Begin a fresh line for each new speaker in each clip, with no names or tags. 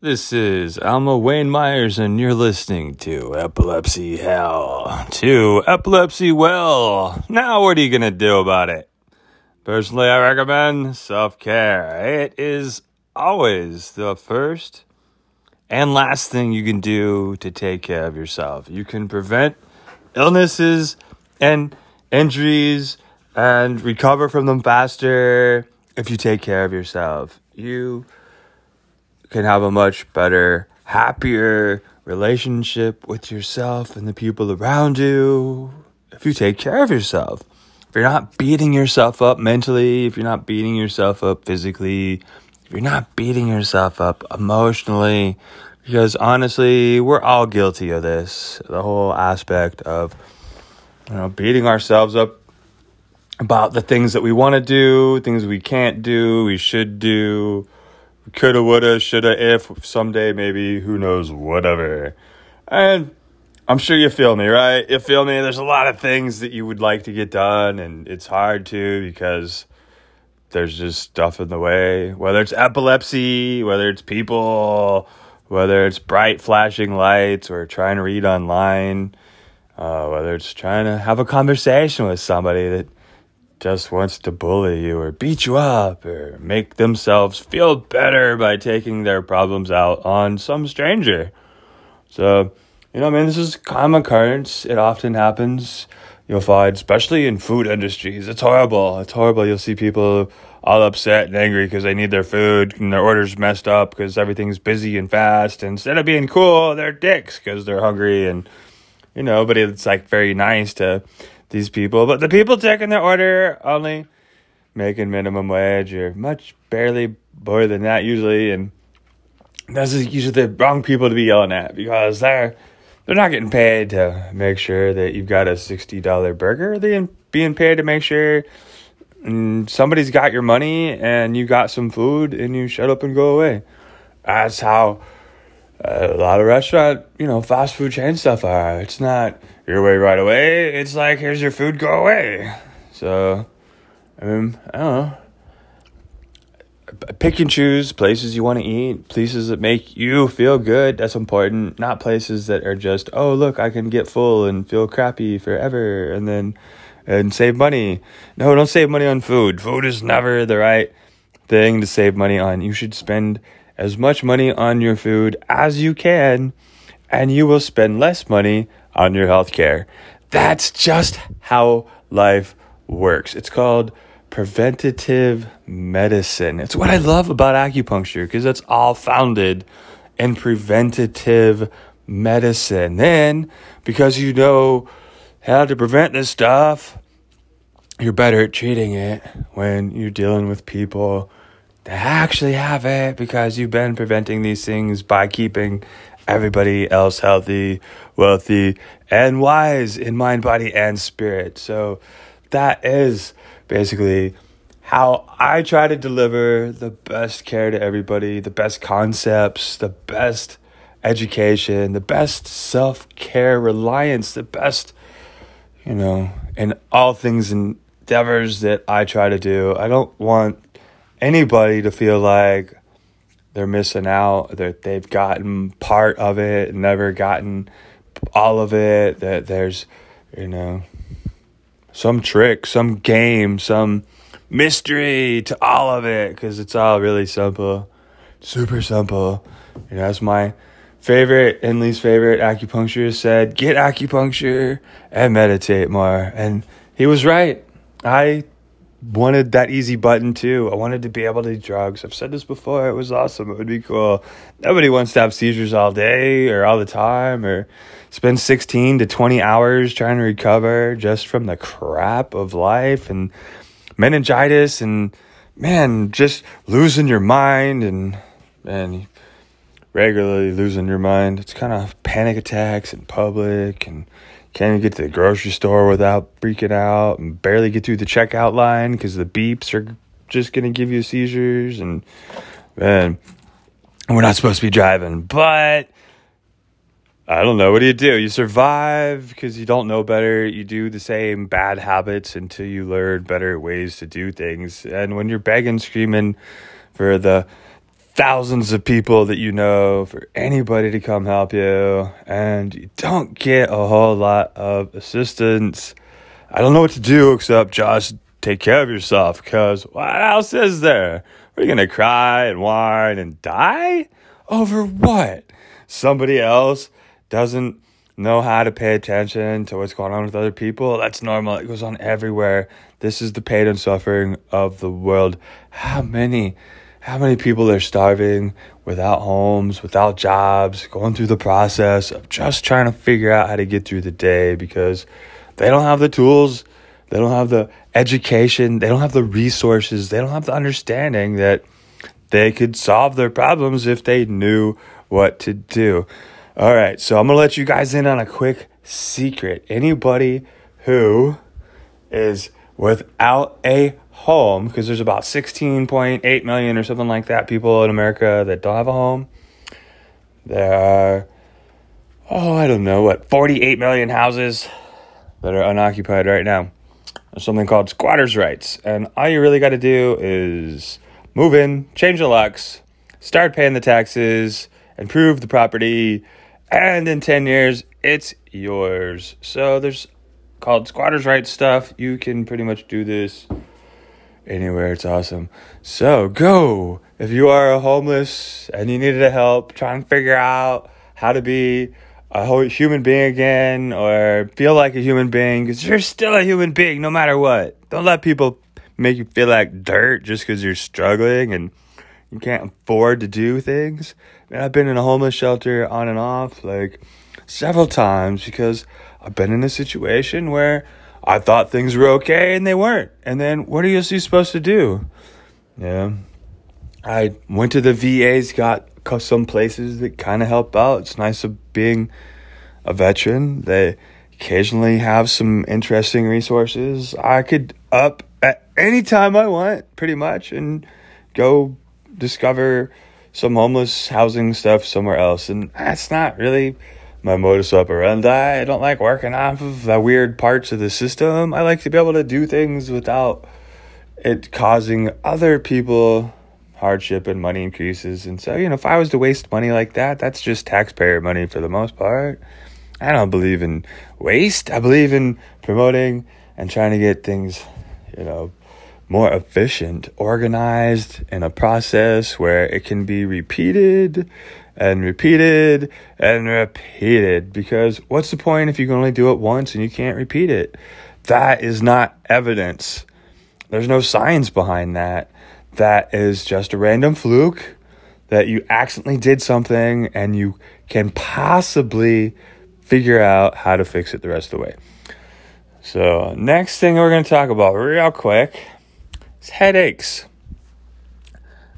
This is Alma Wayne Myers, and you're listening to Epilepsy Hell. To Epilepsy Well. Now, what are you going to do about it? Personally, I recommend self care. It is always the first and last thing you can do to take care of yourself. You can prevent illnesses and injuries and recover from them faster if you take care of yourself. You can have a much better, happier relationship with yourself and the people around you if you take care of yourself. If you're not beating yourself up mentally, if you're not beating yourself up physically, if you're not beating yourself up emotionally, because honestly, we're all guilty of this. The whole aspect of you know beating ourselves up about the things that we want to do, things we can't do, we should do, coulda, woulda, shoulda, if someday, maybe, who knows, whatever. And I'm sure you feel me, right? You feel me? There's a lot of things that you would like to get done, and it's hard to because there's just stuff in the way. Whether it's epilepsy, whether it's people, whether it's bright flashing lights, or trying to read online, uh, whether it's trying to have a conversation with somebody that just wants to bully you or beat you up or make themselves feel better by taking their problems out on some stranger. So, you know, I mean, this is common occurrence. It often happens. You'll find, especially in food industries, it's horrible. It's horrible. You'll see people all upset and angry because they need their food and their orders messed up because everything's busy and fast. And instead of being cool, they're dicks because they're hungry and, you know, but it's like very nice to these people. But the people taking their order only making minimum wage or much barely more than that usually, and those are usually the wrong people to be yelling at because they're they're not getting paid to make sure that you've got a sixty dollar burger. They're being paid to make sure somebody's got your money and you got some food and you shut up and go away. That's how a lot of restaurant, you know, fast food chain stuff are. It's not your way right away. It's like, here's your food, go away. So, I mean, I don't know. Pick and choose places you want to eat, places that make you feel good. That's important. Not places that are just, oh, look, I can get full and feel crappy forever and then and save money. No, don't save money on food. Food is never the right thing to save money on. You should spend as much money on your food as you can, and you will spend less money on your health care. That's just how life works. It's called preventative medicine. It's what I love about acupuncture because it's all founded in preventative medicine. Then, because you know how to prevent this stuff, you're better at treating it when you're dealing with people that actually have it because you've been preventing these things by keeping everybody else healthy, wealthy, and wise in mind, body, and spirit. So that is basically how I try to deliver the best care to everybody, the best concepts, the best education, the best self care reliance, the best, you know, in all things and endeavors that I try to do. I don't want anybody to feel like they're missing out, that they've gotten part of it, never gotten all of it, that there's, you know, some trick, some game, some mystery to all of it, because it's all really simple, super simple. You know, that's my favorite and least favorite acupuncturist said, get acupuncture and meditate more. And he was right. I wanted that easy button too. I wanted to be able to do drugs. I've said this before. It was awesome. It would be cool. Nobody wants to have seizures all day or all the time or spend 16 to 20 hours trying to recover just from the crap of life and meningitis and man, just losing your mind and and regularly losing your mind. It's kind of panic attacks in public and can't even get to the grocery store without freaking out and barely get through the checkout line because the beeps are just going to give you seizures and man we're not supposed to be driving. But i don't know. What do you do? You survive because you don't know better. You do the same bad habits until you learn better ways to do things. And when you're begging screaming for the thousands of people that you know, for anybody to come help you, and you don't get a whole lot of assistance. I don't know what to do except just take care of yourself because what else is there? Are you going to cry and whine and die? Over what? Somebody else doesn't know how to pay attention to what's going on with other people. That's normal. It goes on everywhere. This is the pain and suffering of the world. How many how many people are starving without homes, without jobs, going through the process of just trying to figure out how to get through the day because they don't have the tools, they don't have the education, they don't have the resources, they don't have the understanding that they could solve their problems if they knew what to do. All right, so I'm to let you guys in on a quick secret. Anybody who is without a home, because there's about 16.8 million or something like that people in America that don't have a home. There are, oh, I don't know, what, 48 million houses that are unoccupied right now. There's something called squatters' rights. And all you really got to do is move in, change the locks, start paying the taxes, improve the property, and in 10 years, it's yours. So there's called squatters' rights stuff. You can pretty much do this anywhere. It's awesome. So go. If you are a homeless and you needed help trying to figure out how to be a human being again or feel like a human being, because you're still a human being no matter what. Don't let people make you feel like dirt just because you're struggling and you can't afford to do things. Man, I've been in a homeless shelter on and off like several times because I've been in a situation where I thought things were okay and they weren't. And then what are you supposed to do? Yeah. I went to the VA's, got some places that kind of help out. It's nice of being a veteran. They occasionally have some interesting resources. I could up at any time I want, pretty much, and go discover some homeless housing stuff somewhere else. And that's not really my modus operandi. I don't like working off of the weird parts of the system. I like to be able to do things without it causing other people hardship and money increases. And so, you know, if I was to waste money like that, that's just taxpayer money for the most part. I don't believe in waste. I believe in promoting and trying to get things, you know, more efficient, organized in a process where it can be repeated and repeated and repeated. Because what's the point if you can only do it once and you can't repeat it? That is not evidence. There's no science behind that. That is just a random fluke that you accidentally did something and you can possibly figure out how to fix it the rest of the way. So, next thing we're going to talk about real quick is headaches.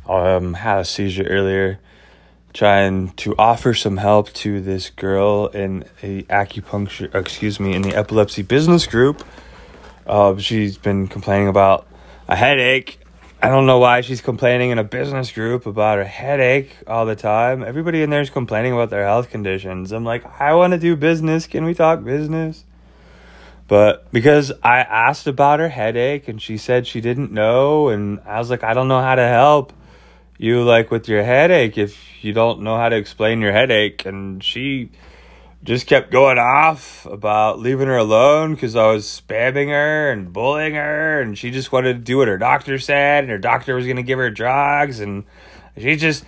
Um, had a seizure earlier trying to offer some help to this girl in a acupuncture excuse me in the epilepsy business group. Uh, she's been complaining about a headache. I don't know why she's complaining in a business group about a headache all the time. Everybody in there is complaining about their health conditions. I'm like i want to do business. Can we talk business? But because i asked about her headache and she said she didn't know and i was like i don't know how to help you like with your headache if you don't know how to explain your headache and she just kept going off about leaving her alone because I was spamming her and bullying her, and she just wanted to do what her doctor said, and her doctor was going to give her drugs, and she just,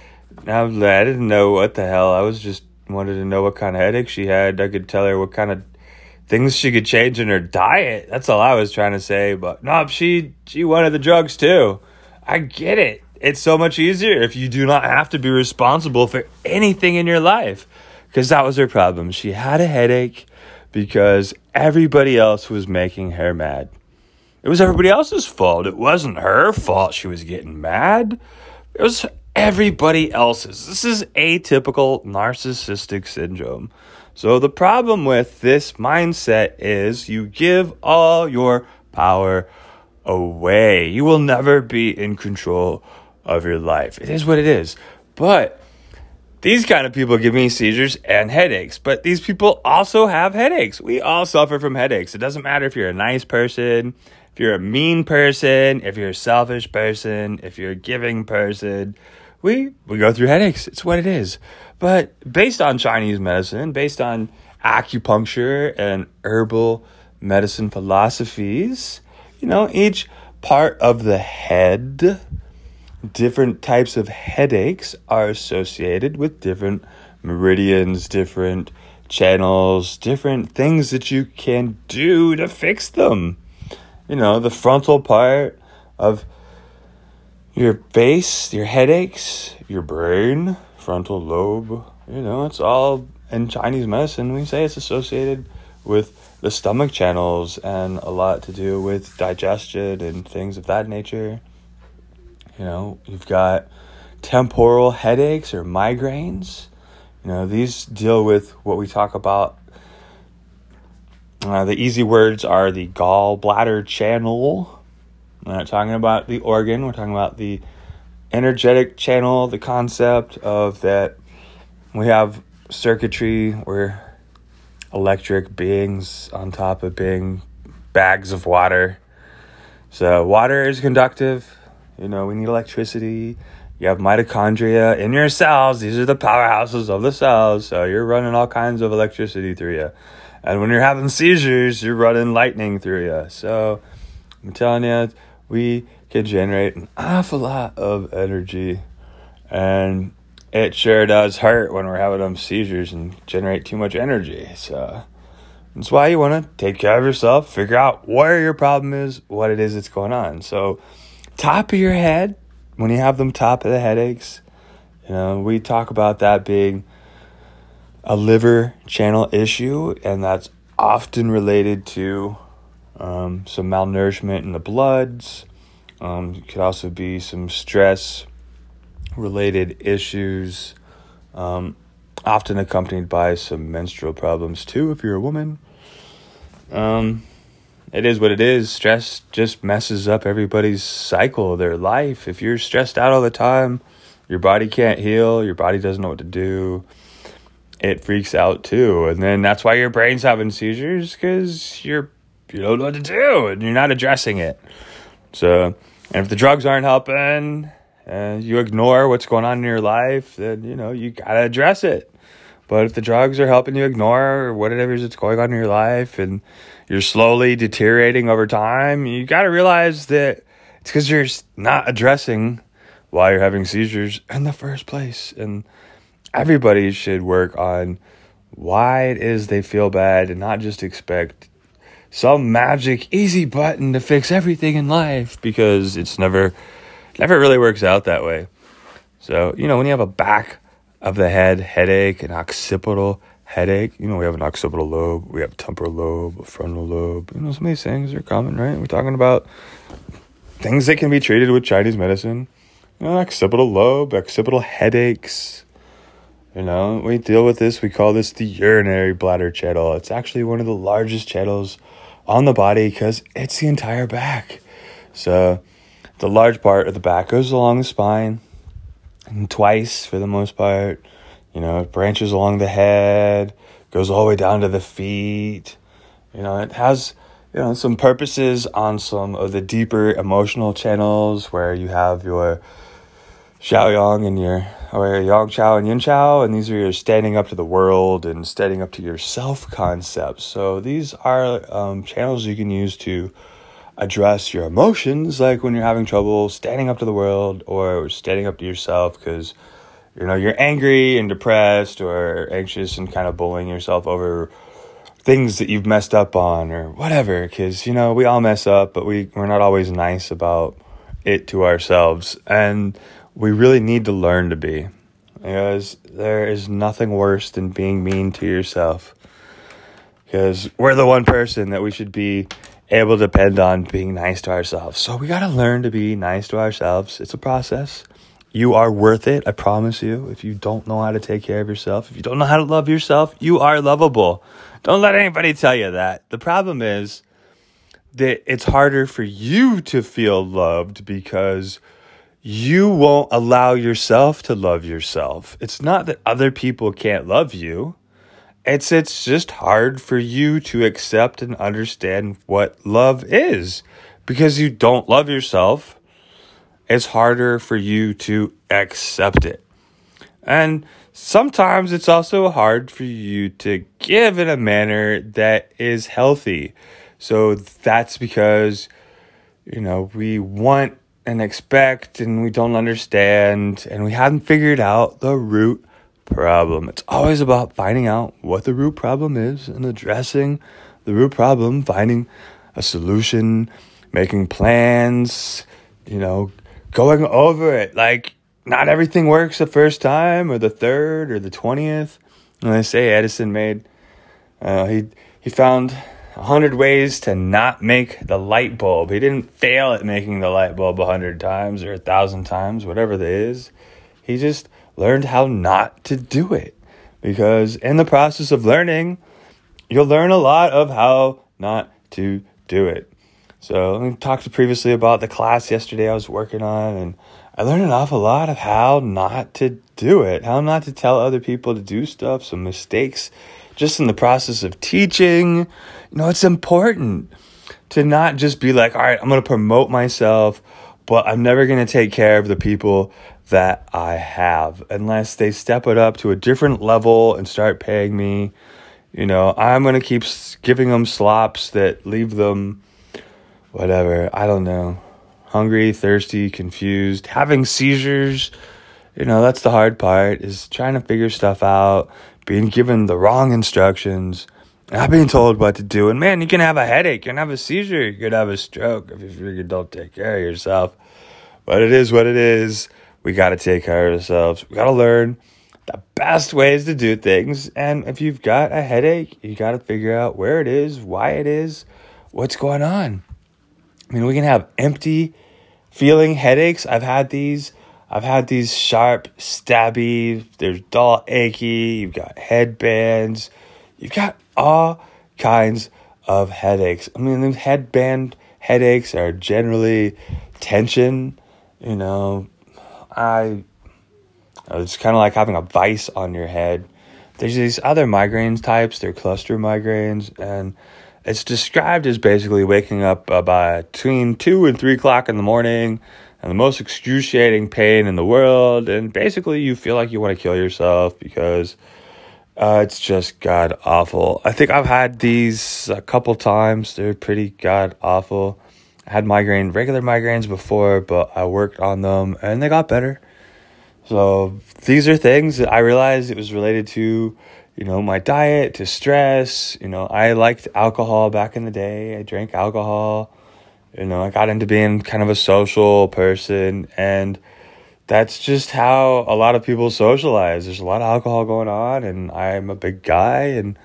I didn't know what the hell. I was just wanted to know what kind of headache she had. I could tell her what kind of things she could change in her diet. That's all I was trying to say. But no, she she wanted the drugs too. I get it. It's so much easier if you do not have to be responsible for anything in your life. Because that was her problem. She had a headache because everybody else was making her mad. It was everybody else's fault. It wasn't her fault she was getting mad. It was everybody else's. This is atypical narcissistic syndrome. So, the problem with this mindset is you give all your power away. You will never be in control of your life. It is what it is. But these kind of people give me seizures and headaches. But these people also have headaches. We all suffer from headaches. It doesn't matter if you're a nice person, if you're a mean person, if you're a selfish person, if you're a giving person. we we go through headaches. It's what it is. But based on Chinese medicine, based on acupuncture and herbal medicine philosophies, you know, each part of the head, different types of headaches are associated with different meridians, different channels, different things that you can do to fix them. You know, the frontal part of your face, your headaches, your brain, frontal lobe, you know, it's all in Chinese medicine. We say it's associated with the stomach channels and a lot to do with digestion and things of that nature. You know, you've got temporal headaches or migraines. You know, these deal with what we talk about. Uh, the easy words are the gallbladder channel. We're not talking about the organ, we're talking about the energetic channel, the concept of that we have circuitry, we're electric beings on top of being bags of water. So, water is conductive. You know, we need electricity. You have mitochondria in your cells. These are the powerhouses of the cells. So you're running all kinds of electricity through you. And when you're having seizures, you're running lightning through you. So I'm telling you, we can generate an awful lot of energy. And it sure does hurt when we're having them seizures and generate too much energy. So that's why you want to take care of yourself, figure out where your problem is, what it is that's going on. So, top of your head, when you have them top of the headaches, you know, we talk about that being a liver channel issue, and that's often related to um, some malnourishment in the bloods. Um, it could also be some stress related issues, um, often accompanied by some menstrual problems too, if you're a woman. Um, it is what it is. Stress just messes up everybody's cycle of their life. If you're stressed out all the time, your body can't heal, your body doesn't know what to do. It freaks out too. And then that's why your brain's having seizures because you're you don't know what to do and you're not addressing it. So, and if the drugs aren't helping and you ignore what's going on in your life, then you know, you got to address it. But if the drugs are helping you ignore whatever is going on in your life and you're slowly deteriorating over time, you got to realize that it's because you're not addressing why you're having seizures in the first place. And everybody should work on why it is they feel bad and not just expect some magic easy button to fix everything in life because it's never never really works out that way. So, you know, when you have a back of the head headache, an occipital headache. You know, we have an occipital lobe, we have temporal lobe, a frontal lobe. You know, some of these things are common, right? We're talking about things that can be treated with Chinese medicine. You know, occipital lobe, occipital headaches. You know, we deal with this. We call this the urinary bladder channel. It's actually one of the largest channels on the body because it's the entire back. So, the large part of the back goes along the spine, twice for the most part you know, it branches along the head, goes all the way down to the feet. You know, it has, you know, some purposes on some of the deeper emotional channels where you have your Xiaoyang and your or Yang Qiao and Yin Qiao, and these are your standing up to the world and standing up to yourself concepts. So these are um, channels you can use to address your emotions, like when you're having trouble standing up to the world or standing up to yourself, because you know you're angry and depressed or anxious and kind of bullying yourself over things that you've messed up on or whatever because you know we all mess up but we, we're not always nice about it to ourselves and we really need to learn to be because there is nothing worse than being mean to yourself because we're the one person that we should be able to depend on being nice to ourselves so we got to learn to be nice to ourselves it's a process you are worth it. I promise you. If you don't know how to take care of yourself, if you don't know how to love yourself, you are lovable. Don't let anybody tell you that. The problem is that it's harder for you to feel loved because you won't allow yourself to love yourself. It's not that other people can't love you. It's it's just hard for you to accept and understand what love is because you don't love yourself it's harder for you to accept it. And sometimes it's also hard for you to give in a manner that is healthy. So that's because, you know, we want and expect and we don't understand and we haven't figured out the root problem. It's always about finding out what the root problem is and addressing the root problem, finding a solution, making plans, you know, going over it. Like, not everything works the first time or the third or the 20th. And they say Edison made, uh, he, he found a hundred ways to not make the light bulb. He didn't fail at making the light bulb a hundred times or a thousand times, whatever that is. He just learned how not to do it. Because in the process of learning, you'll learn a lot of how not to do it. So we talked previously about the class yesterday I was working on, and I learned an awful lot of how not to do it, how not to tell other people to do stuff, some mistakes just in the process of teaching. You know, it's important to not just be like, all right, I'm going to promote myself, but I'm never going to take care of the people that I have unless they step it up to a different level and start paying me. You know, I'm going to keep giving them slops that leave them, whatever, I don't know, hungry, thirsty, confused, having seizures. You know, that's the hard part is trying to figure stuff out being given the wrong instructions, being told what to do. And man, you can have a headache, you can have a seizure, you could have a stroke if you don't take care of yourself. But it is what it is. We got to take care of ourselves. We got to learn the best ways to do things. And if you've got a headache, you got to figure out where it is, why it is, what's going on. I mean, we can have empty feeling headaches. I've had these I've had these sharp, stabby, there's dull, achy, you've got headbands, you've got all kinds of headaches. I mean, headband headaches are generally tension, you know. I, uh, it's kind of like having a vice on your head. There's these other migraines types, they're cluster migraines, and it's described as basically waking up about between 2 and 3 o'clock in the morning and the most excruciating pain in the world. And basically, you feel like you want to kill yourself because uh, it's just god awful. I think I've had these a couple times. They're pretty god awful. I had migraine, regular migraines before, but I worked on them and they got better. So these are things that I realized it was related to, you know, my diet, to stress. You know, I liked alcohol back in the day. I drank alcohol you know, I got into being kind of a social person, and that's just how a lot of people socialize. There's a lot of alcohol going on, and I'm a big guy, and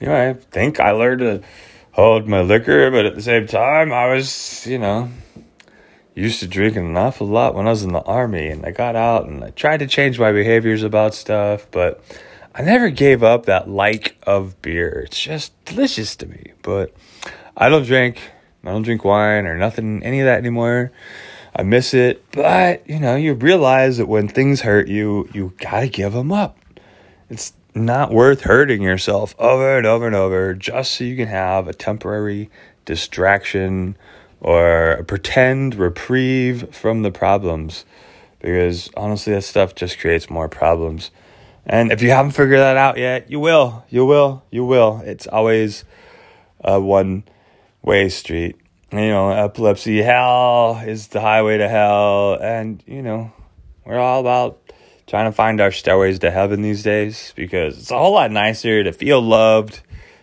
you know, I think I learned to hold my liquor, but at the same time, I was, you know, used to drinking an awful lot when I was in the army, and I got out and I tried to change my behaviors about stuff, but I never gave up that like of beer. It's just delicious to me, but I don't drink I don't drink wine or nothing, any of that anymore. I miss it. But, you know, you realize that when things hurt you, you got to give them up. It's not worth hurting yourself over and over and over just so you can have a temporary distraction or a pretend reprieve from the problems. Because honestly, that stuff just creates more problems. And if you haven't figured that out yet, you will. You will. You will. It's always a one way street. You know, epilepsy, hell is the highway to hell. And, you know, we're all about trying to find our stairways to heaven these days because it's a whole lot nicer to feel loved,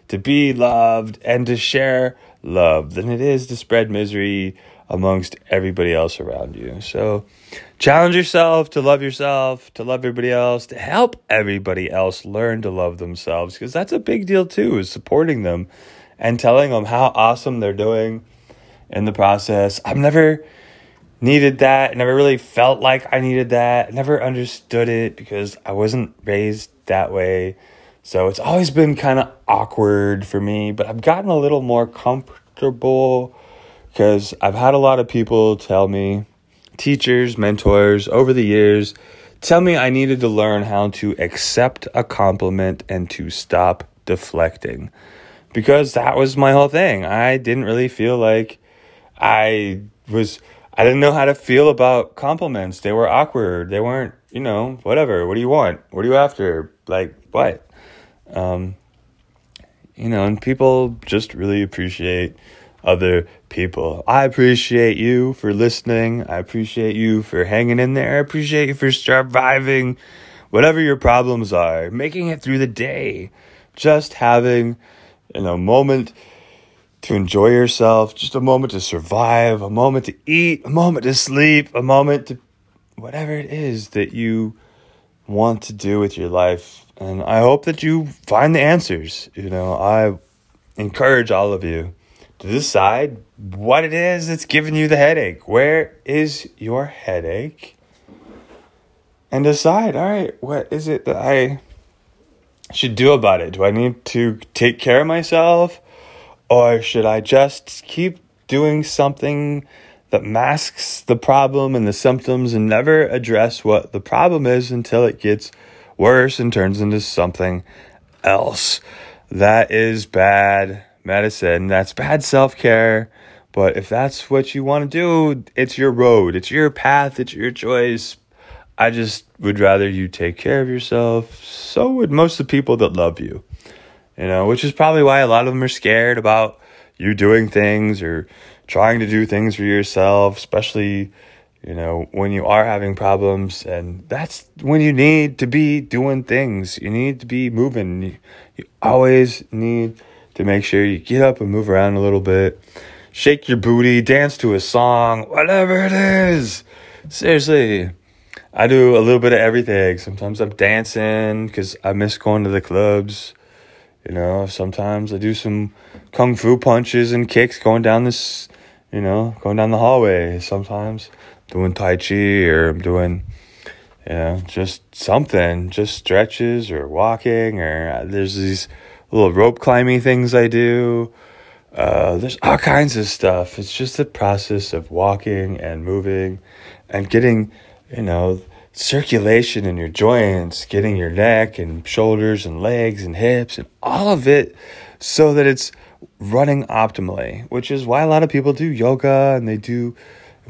to be loved, and to share love than it is to spread misery amongst everybody else around you. So challenge yourself to love yourself, to love everybody else, to help everybody else learn to love themselves because that's a big deal too, is supporting them and telling them how awesome they're doing in the process. I've never needed that, never really felt like I needed that, never understood it because I wasn't raised that way. So it's always been kind of awkward for me, but I've gotten a little more comfortable because I've had a lot of people tell me, teachers, mentors over the years, tell me I needed to learn how to accept a compliment and to stop deflecting because that was my whole thing. I didn't really feel like I was I didn't know how to feel about compliments. They were awkward. They weren't, you know, whatever. What do you want? What are you after? Like, what? Um, you know, and people just really appreciate other people. I appreciate you for listening. I appreciate you for hanging in there. I appreciate you for surviving whatever your problems are, making it through the day, just having, you know, moment to enjoy yourself, just a moment to survive, a moment to eat, a moment to sleep, a moment to whatever it is that you want to do with your life. And I hope that you find the answers. You know, I encourage all of you to decide what it is that's giving you the headache. Where is your headache? And decide, all right, what is it that I should do about it? Do I need to take care of myself? Or should I just keep doing something that masks the problem and the symptoms and never address what the problem is until it gets worse and turns into something else? That is bad medicine. That's bad self care. But if that's what you want to do, it's your road, it's your path, it's your choice. I just would rather you take care of yourself. So would most of the people that love you you know, which is probably why a lot of them are scared about you doing things or trying to do things for yourself, especially, you know, when you are having problems. And that's when you need to be doing things. You need to be moving. You, you always need to make sure you get up and move around a little bit, shake your booty, dance to a song, whatever it is. Seriously. I do a little bit of everything. Sometimes I'm dancing because I miss going to the clubs. You know, sometimes I do some kung fu punches and kicks going down this, you know, going down the hallway. Sometimes doing tai chi or doing, you know, just something, just stretches or walking or uh, there's these little rope climbing things I do. Uh, there's all kinds of stuff. It's just the process of walking and moving and getting, you know, circulation in your joints, getting your neck and shoulders and legs and hips and all of it so that it's running optimally, which is why a lot of people do yoga and they do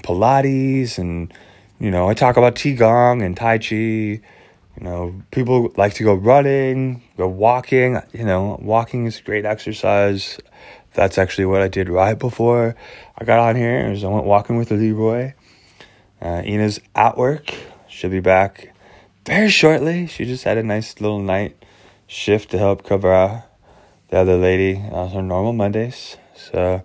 Pilates and you know, I talk about Qigong and Tai Chi. You know, people like to go running, go walking. You know, walking is great exercise. That's actually what I did right before I got on here. Is I went walking with Leroy. Uh, Ina's at work. She'll be back very shortly. She just had a nice little night shift to help cover uh, the other lady on her normal Mondays. So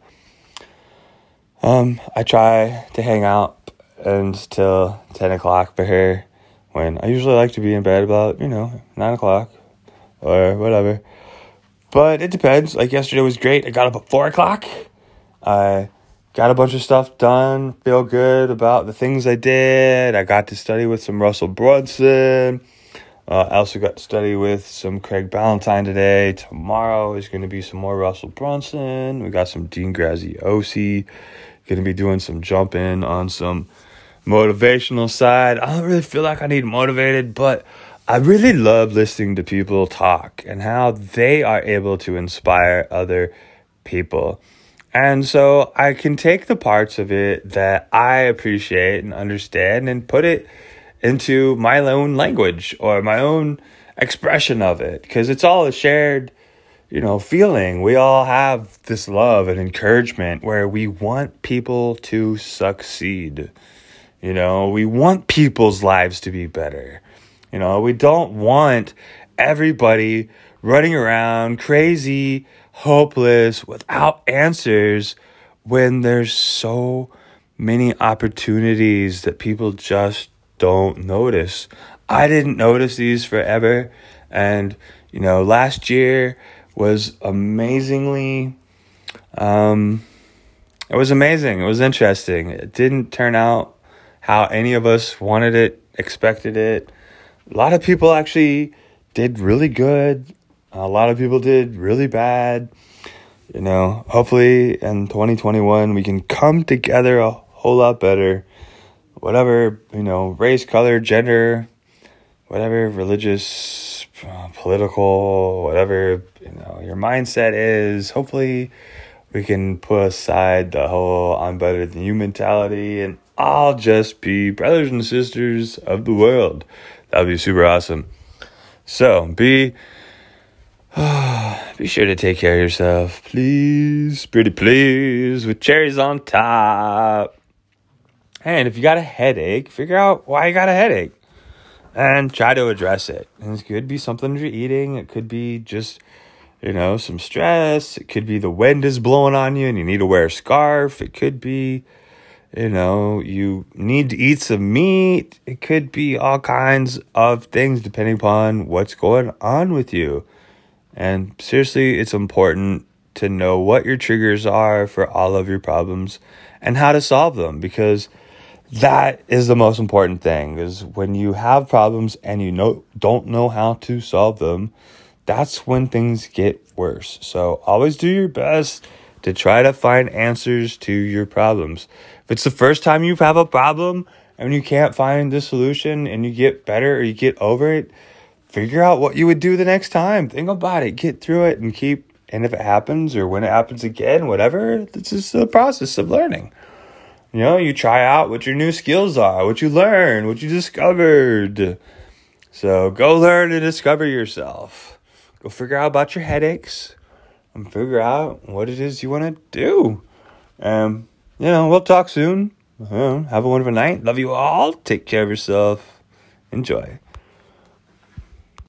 um, I try to hang out until 10 o'clock for her when I usually like to be in bed about, you know, 9 o'clock or whatever. But it depends. Like yesterday was great. I got up at 4 o'clock. I got a bunch of stuff done, feel good about the things I did. I got to study with some Russell Brunson. Uh, I also got to study with some Craig Ballantyne today. Tomorrow is going to be some more Russell Brunson. We got some Dean Graziosi. Going to be doing some jumping on some motivational side. I don't really feel like I need motivated, but I really love listening to people talk and how they are able to inspire other people. And so I can take the parts of it that I appreciate and understand and put it into my own language or my own expression of it. Because it's all a shared you know feeling. We all have this love and encouragement where we want people to succeed. You know we want people's lives to be better. You know we don't want everybody running around crazy hopeless, without answers when there's so many opportunities that people just don't notice. I didn't notice these forever. And, you know, last year was amazingly, um, it was amazing. It was interesting. It didn't turn out how any of us wanted it, expected it. A lot of people actually did really good. A lot of people did really bad. You know, hopefully in 2021 we can come together a whole lot better. Whatever, you know, race, color, gender, whatever religious, uh, political, whatever, you know, your mindset is, hopefully we can put aside the whole I'm better than you mentality and I'll just be brothers and sisters of the world. That would be super awesome. So be be sure to take care of yourself, please, pretty please, with cherries on top. And if you got a headache, figure out why you got a headache and try to address it. And it could be something you're eating, it could be just, you know, some stress, it could be the wind is blowing on you and you need to wear a scarf, it could be, you know, you need to eat some meat, it could be all kinds of things depending upon what's going on with you. And seriously, it's important to know what your triggers are for all of your problems and how to solve them because that is the most important thing is when you have problems and you know don't know how to solve them that's when things get worse. So always do your best to try to find answers to your problems. If it's the first time you have a problem and you can't find the solution and you get better or you get over it figure out what you would do the next time think about it get through it and keep and if it happens or when it happens again whatever this is the process of learning you know, you try out what your new skills are, what you learned, what you discovered. So go learn and discover yourself. Go figure out about your headaches and figure out what it is you want to do. Um, you know, we'll talk soon. Have a wonderful night. Love you all. Take care of yourself. Enjoy.